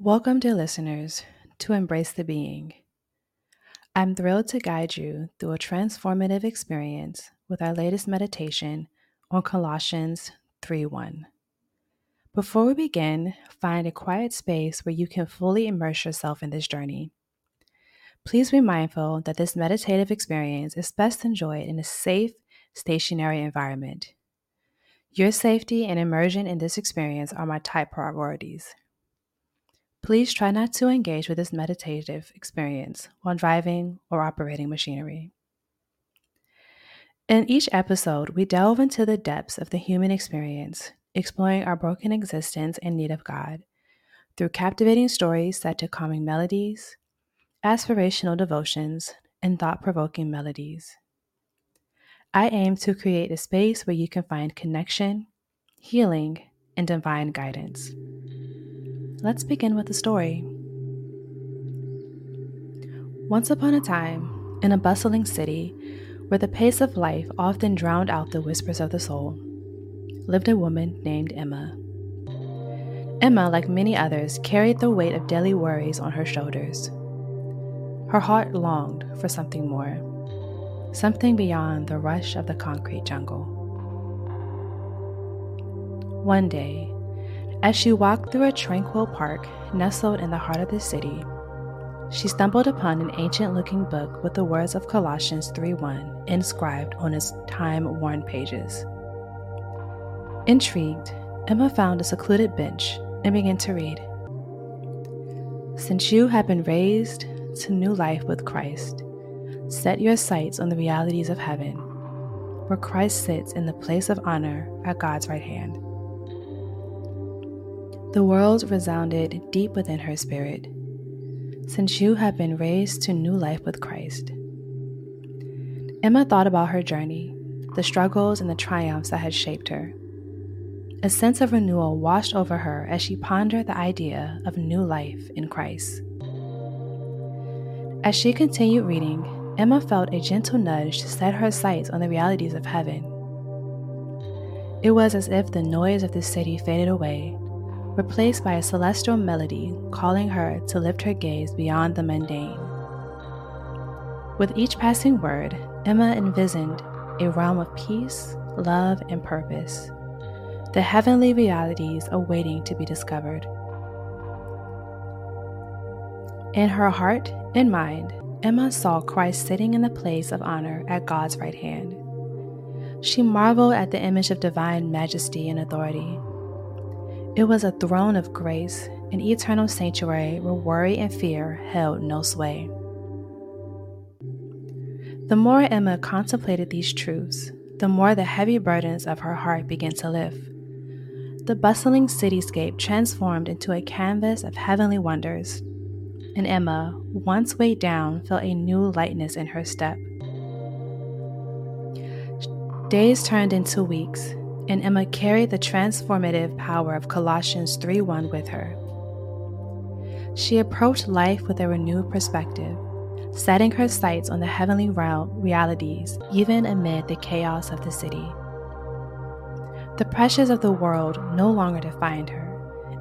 Welcome, dear listeners, to Embrace the Being. I'm thrilled to guide you through a transformative experience with our latest meditation on Colossians 3:1. Before we begin, find a quiet space where you can fully immerse yourself in this journey. Please be mindful that this meditative experience is best enjoyed in a safe, stationary environment. Your safety and immersion in this experience are my top priorities. Please try not to engage with this meditative experience while driving or operating machinery. In each episode, we delve into the depths of the human experience, exploring our broken existence and need of God through captivating stories set to calming melodies, aspirational devotions, and thought provoking melodies. I aim to create a space where you can find connection, healing, and divine guidance. Let's begin with the story. Once upon a time, in a bustling city where the pace of life often drowned out the whispers of the soul, lived a woman named Emma. Emma, like many others, carried the weight of daily worries on her shoulders. Her heart longed for something more, something beyond the rush of the concrete jungle. One day, as she walked through a tranquil park nestled in the heart of the city, she stumbled upon an ancient looking book with the words of Colossians 3:1 inscribed on its time worn pages. Intrigued, Emma found a secluded bench and began to read. Since you have been raised to new life with Christ, set your sights on the realities of heaven, where Christ sits in the place of honor at God's right hand. The world resounded deep within her spirit, since you have been raised to new life with Christ. Emma thought about her journey, the struggles and the triumphs that had shaped her. A sense of renewal washed over her as she pondered the idea of new life in Christ. As she continued reading, Emma felt a gentle nudge to set her sights on the realities of heaven. It was as if the noise of the city faded away replaced by a celestial melody calling her to lift her gaze beyond the mundane. With each passing word, Emma envisioned a realm of peace, love, and purpose, the heavenly realities awaiting to be discovered. In her heart and mind, Emma saw Christ sitting in the place of honor at God's right hand. She marveled at the image of divine majesty and authority it was a throne of grace, an eternal sanctuary where worry and fear held no sway. The more Emma contemplated these truths, the more the heavy burdens of her heart began to lift. The bustling cityscape transformed into a canvas of heavenly wonders, and Emma, once weighed down, felt a new lightness in her step. Days turned into weeks, and Emma carried the transformative power of Colossians 3:1 with her. She approached life with a renewed perspective, setting her sights on the heavenly realm realities even amid the chaos of the city. The pressures of the world no longer defined her,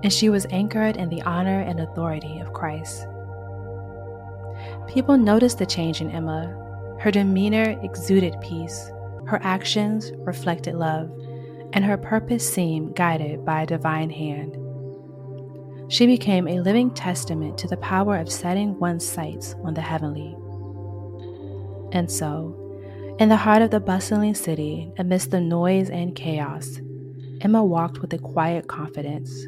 and she was anchored in the honor and authority of Christ. People noticed the change in Emma. Her demeanor exuded peace, her actions reflected love, and her purpose seemed guided by a divine hand. She became a living testament to the power of setting one's sights on the heavenly. And so, in the heart of the bustling city, amidst the noise and chaos, Emma walked with a quiet confidence.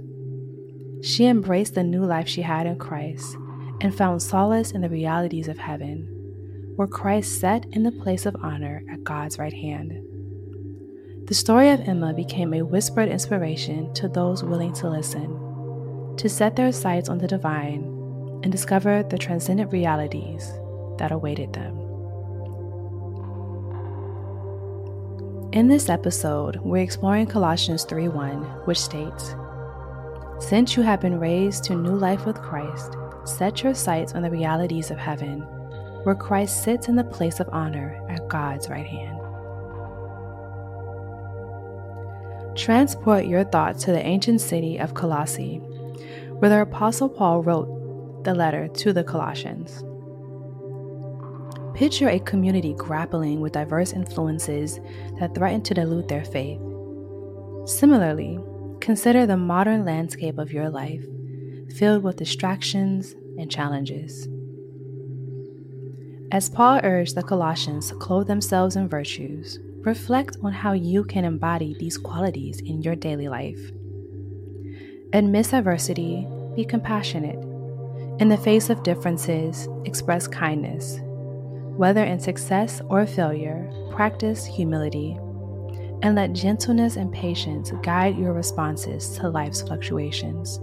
She embraced the new life she had in Christ and found solace in the realities of heaven, where Christ sat in the place of honor at God's right hand. The story of Emma became a whispered inspiration to those willing to listen, to set their sights on the divine and discover the transcendent realities that awaited them. In this episode, we're exploring Colossians 3:1, which states, "Since you have been raised to new life with Christ, set your sights on the realities of heaven, where Christ sits in the place of honor at God's right hand." Transport your thoughts to the ancient city of Colossae, where the Apostle Paul wrote the letter to the Colossians. Picture a community grappling with diverse influences that threaten to dilute their faith. Similarly, consider the modern landscape of your life, filled with distractions and challenges. As Paul urged the Colossians to clothe themselves in virtues, reflect on how you can embody these qualities in your daily life. Amidst adversity, be compassionate. In the face of differences, express kindness whether in success or failure, practice humility and let gentleness and patience guide your responses to life's fluctuations.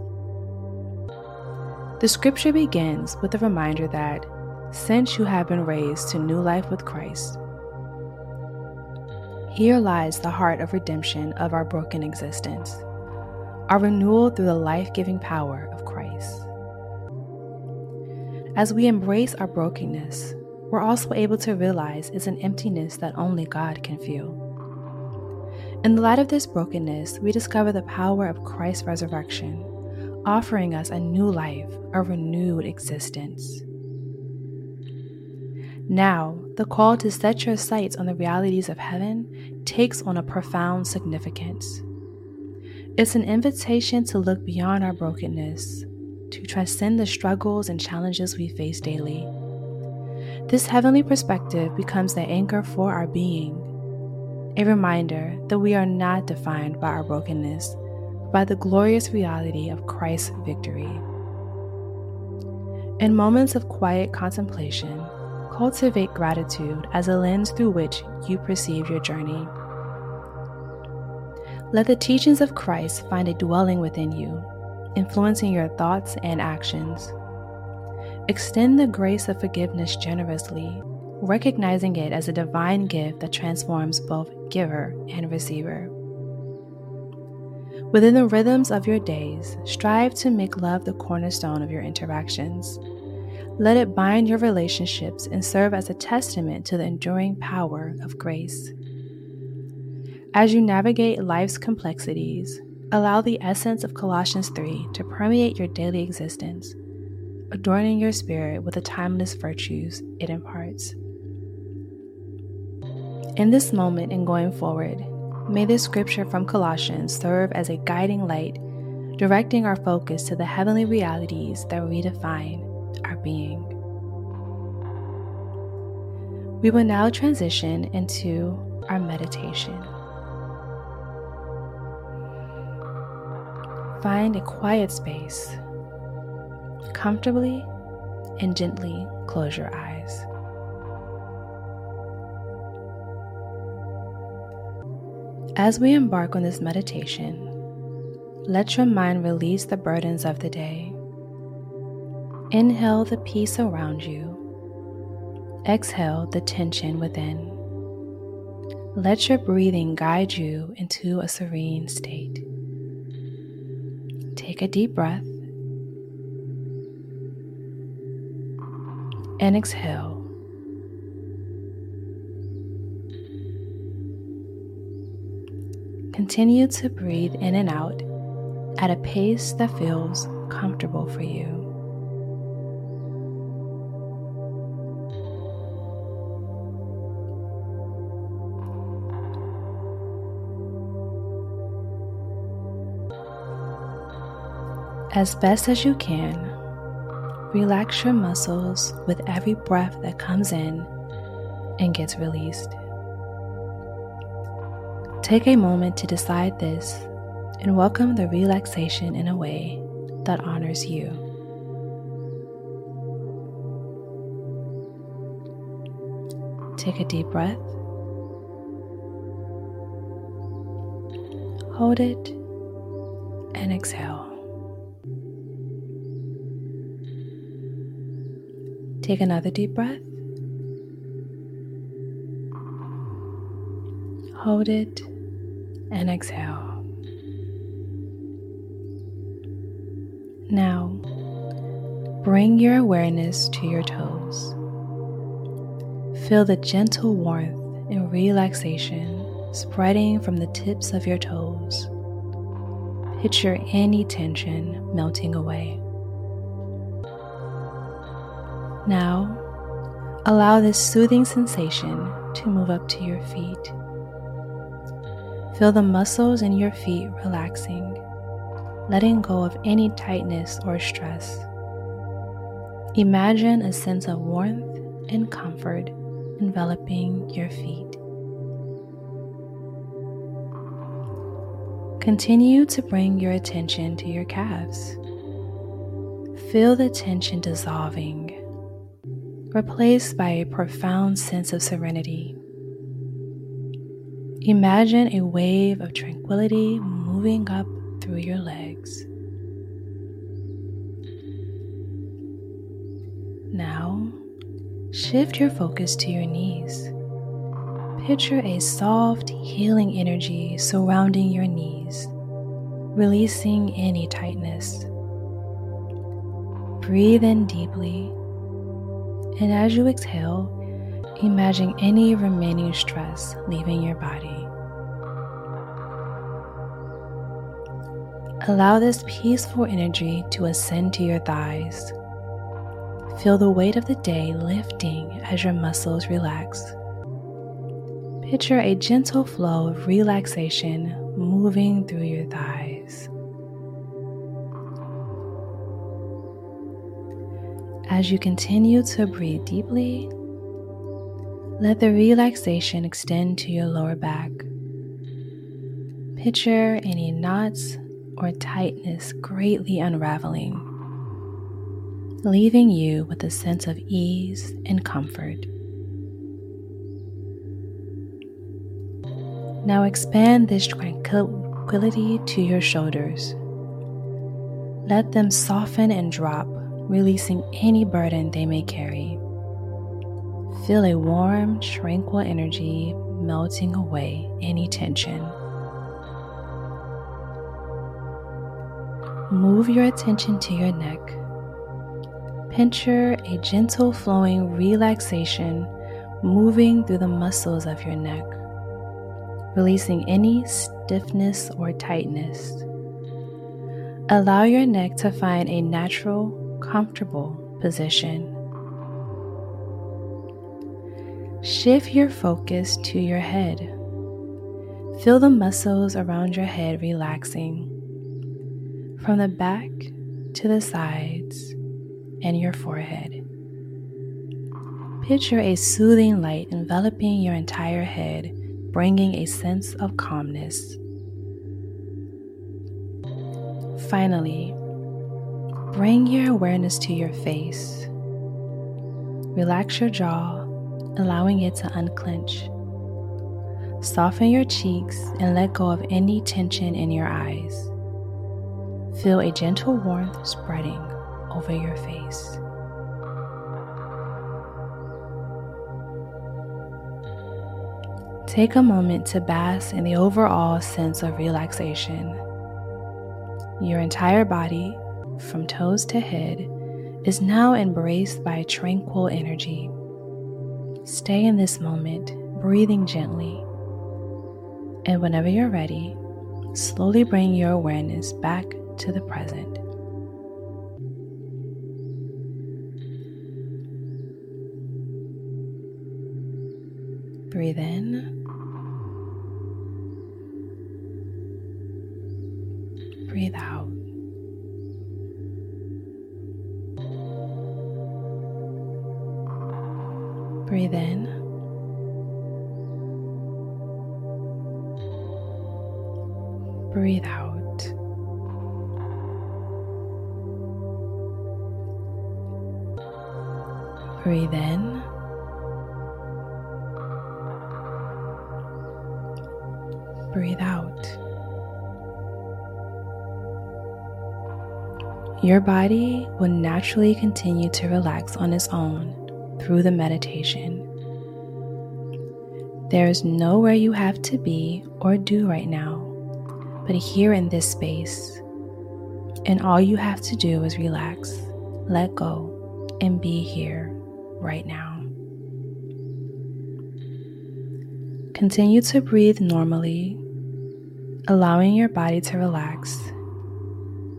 The scripture begins with a reminder that since you have been raised to new life with Christ, here lies the heart of redemption of our broken existence, our renewal through the life giving power of Christ. As we embrace our brokenness, we're also able to realize it's an emptiness that only God can feel. In the light of this brokenness, we discover the power of Christ's resurrection, offering us a new life, a renewed existence. Now, the call to set your sights on the realities of heaven takes on a profound significance. It's an invitation to look beyond our brokenness, to transcend the struggles and challenges we face daily this heavenly perspective becomes the anchor for our being, a reminder that we are not defined by our brokenness, but by the glorious reality of Christ's victory. In moments of quiet contemplation, cultivate gratitude as a lens through which you perceive your journey. Let the teachings of Christ find a dwelling within you, influencing your thoughts and actions. Extend the grace of forgiveness generously, recognizing it as a divine gift that transforms both giver and receiver. Within the rhythms of your days, strive to make love the cornerstone of your interactions. Let it bind your relationships and serve as a testament to the enduring power of grace. As you navigate life's complexities, allow the essence of Colossians 3 to permeate your daily existence adorning your spirit with the timeless virtues it imparts. In this moment and going forward, may this scripture from Colossians serve as a guiding light, directing our focus to the heavenly realities that redefine our being. We will now transition into our meditation. Find a quiet space comfortably and gently close your eyes. As we embark on this meditation, let your mind release the burdens of the day. Inhale the peace around you. Exhale the tension within. Let your breathing guide you into a serene state. Take a deep breath and exhale. Continue to breathe in and out at a pace that feels comfortable for you. As best as you can, Relax your muscles with every breath that comes in and gets released. Take a moment to decide this and welcome the relaxation in a way that honors you. Take a deep breath. Hold it and exhale. Take another deep breath. Hold it and exhale. Now, bring your awareness to your toes. Feel the gentle warmth and relaxation spreading from the tips of your toes, Picture any tension melting away. Now, allow this soothing sensation to move up to your feet. Feel the muscles in your feet relaxing, letting go of any tightness or stress. Imagine a sense of warmth and comfort enveloping your feet. Continue to bring your attention to your calves. Feel the tension dissolving, replaced by a profound sense of serenity. Imagine a wave of tranquility moving up through your legs. Now, shift your focus to your knees. Picture a soft, healing energy surrounding your knees, releasing any tightness. Breathe in deeply, and as you exhale, imagine any remaining stress leaving your body. Allow this peaceful energy to ascend to your thighs. Feel the weight of the day lifting as your muscles relax. Picture a gentle flow of relaxation moving through your thighs. As you continue to breathe deeply, let the relaxation extend to your lower back. Picture any knots or tightness greatly unraveling, leaving you with a sense of ease and comfort. Now expand this tranquility to your shoulders. Let them soften and drop, releasing any burden they may carry. Feel a warm, tranquil energy melting away any tension. Move your attention to your neck. Picture a gentle flowing relaxation moving through the muscles of your neck releasing any stiffness or tightness. Allow your neck to find a natural, comfortable position. Shift your focus to your head. Feel the muscles around your head relaxing from the back to the sides and your forehead. Picture a soothing light enveloping your entire head bringing a sense of calmness. Finally, bring your awareness to your face. Relax your jaw, allowing it to unclench. Soften your cheeks and let go of any tension in your eyes. Feel a gentle warmth spreading over your face. Take a moment to bask in the overall sense of relaxation. Your entire body, from toes to head, is now embraced by tranquil energy. Stay in this moment, breathing gently. And whenever you're ready, slowly bring your awareness back to the present. Breathe in. breathe out. Breathe in. Breathe out. Breathe in. Breathe out. your body will naturally continue to relax on its own through the meditation. There is nowhere you have to be or do right now, but here in this space. And all you have to do is relax, let go, and be here right now. Continue to breathe normally, allowing your body to relax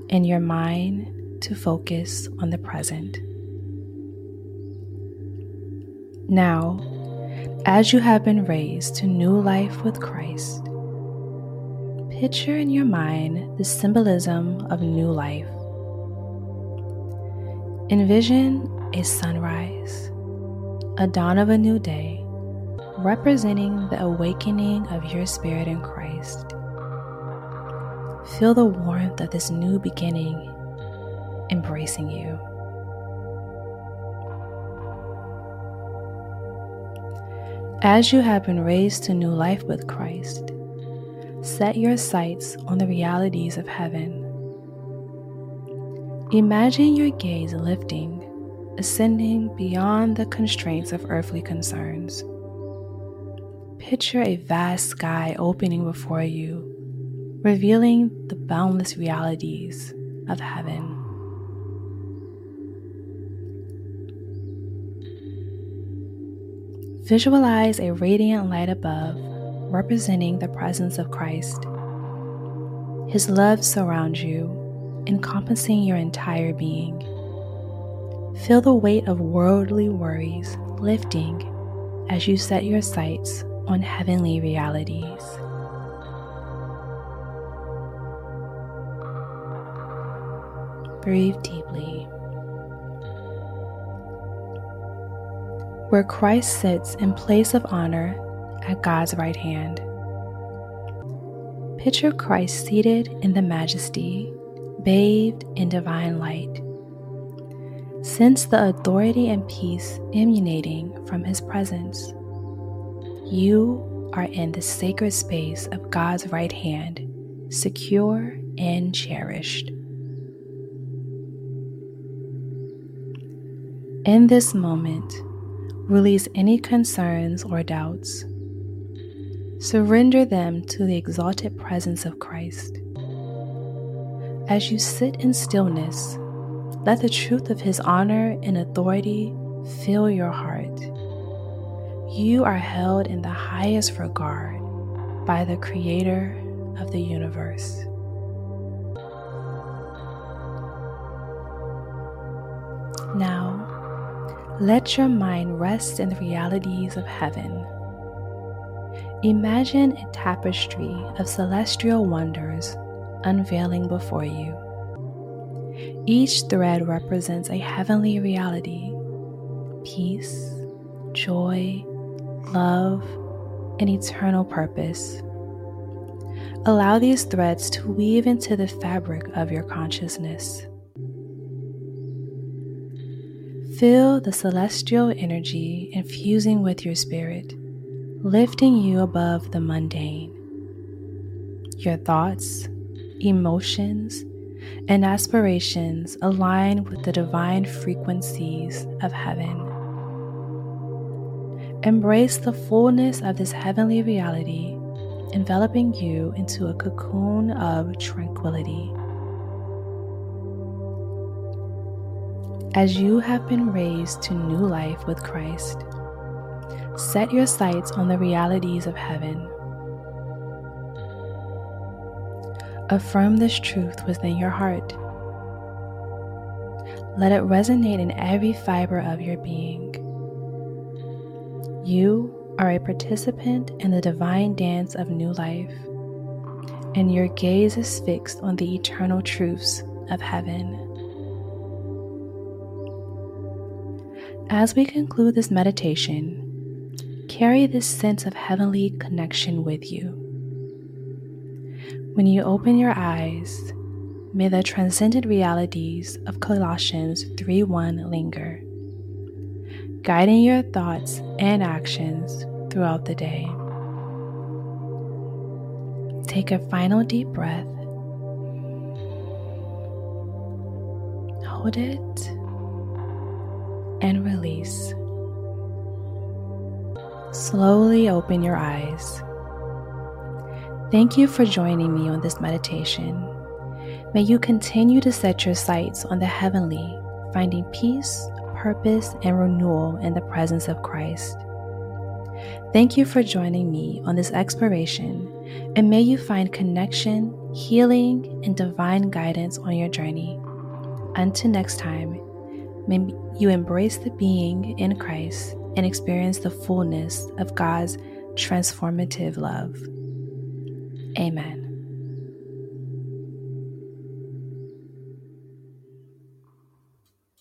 and your mind to focus on the present. Now, as you have been raised to new life with Christ, picture in your mind the symbolism of new life. Envision a sunrise, a dawn of a new day, representing the awakening of your spirit in Christ. Feel the warmth of this new beginning embracing you. As you have been raised to new life with Christ, set your sights on the realities of heaven. Imagine your gaze lifting, ascending beyond the constraints of earthly concerns. Picture a vast sky opening before you, revealing the boundless realities of heaven. Visualize a radiant light above, representing the presence of Christ. His love surrounds you, encompassing your entire being. Feel the weight of worldly worries lifting as you set your sights on heavenly realities. Breathe deeply. Where Christ sits in place of honor at God's right hand. Picture Christ seated in the majesty, bathed in divine light. Sense the authority and peace emanating from his presence. You are in the sacred space of God's right hand, secure and cherished. In this moment, release any concerns or doubts. Surrender them to the exalted presence of Christ. As you sit in stillness, let the truth of His honor and authority fill your heart. You are held in the highest regard by the Creator of the universe. Now, let your mind rest in the realities of heaven. Imagine a tapestry of celestial wonders unveiling before you. Each thread represents a heavenly reality peace, joy, love, and eternal purpose. Allow these threads to weave into the fabric of your consciousness. Feel the celestial energy infusing with your spirit, lifting you above the mundane. Your thoughts, emotions, and aspirations align with the divine frequencies of heaven. Embrace the fullness of this heavenly reality, enveloping you into a cocoon of tranquility. As you have been raised to new life with Christ, set your sights on the realities of heaven. Affirm this truth within your heart. Let it resonate in every fiber of your being. You are a participant in the divine dance of new life, and your gaze is fixed on the eternal truths of heaven. As we conclude this meditation, carry this sense of heavenly connection with you. When you open your eyes, may the transcendent realities of Colossians 3:1 linger guiding your thoughts and actions throughout the day. Take a final deep breath. Hold it and release. Slowly open your eyes. Thank you for joining me on this meditation. May you continue to set your sights on the heavenly, finding peace purpose and renewal in the presence of Christ. Thank you for joining me on this exploration And may you find connection, healing, and divine guidance on your journey. Until next time, may you embrace the being in Christ and experience the fullness of God's transformative love. Amen.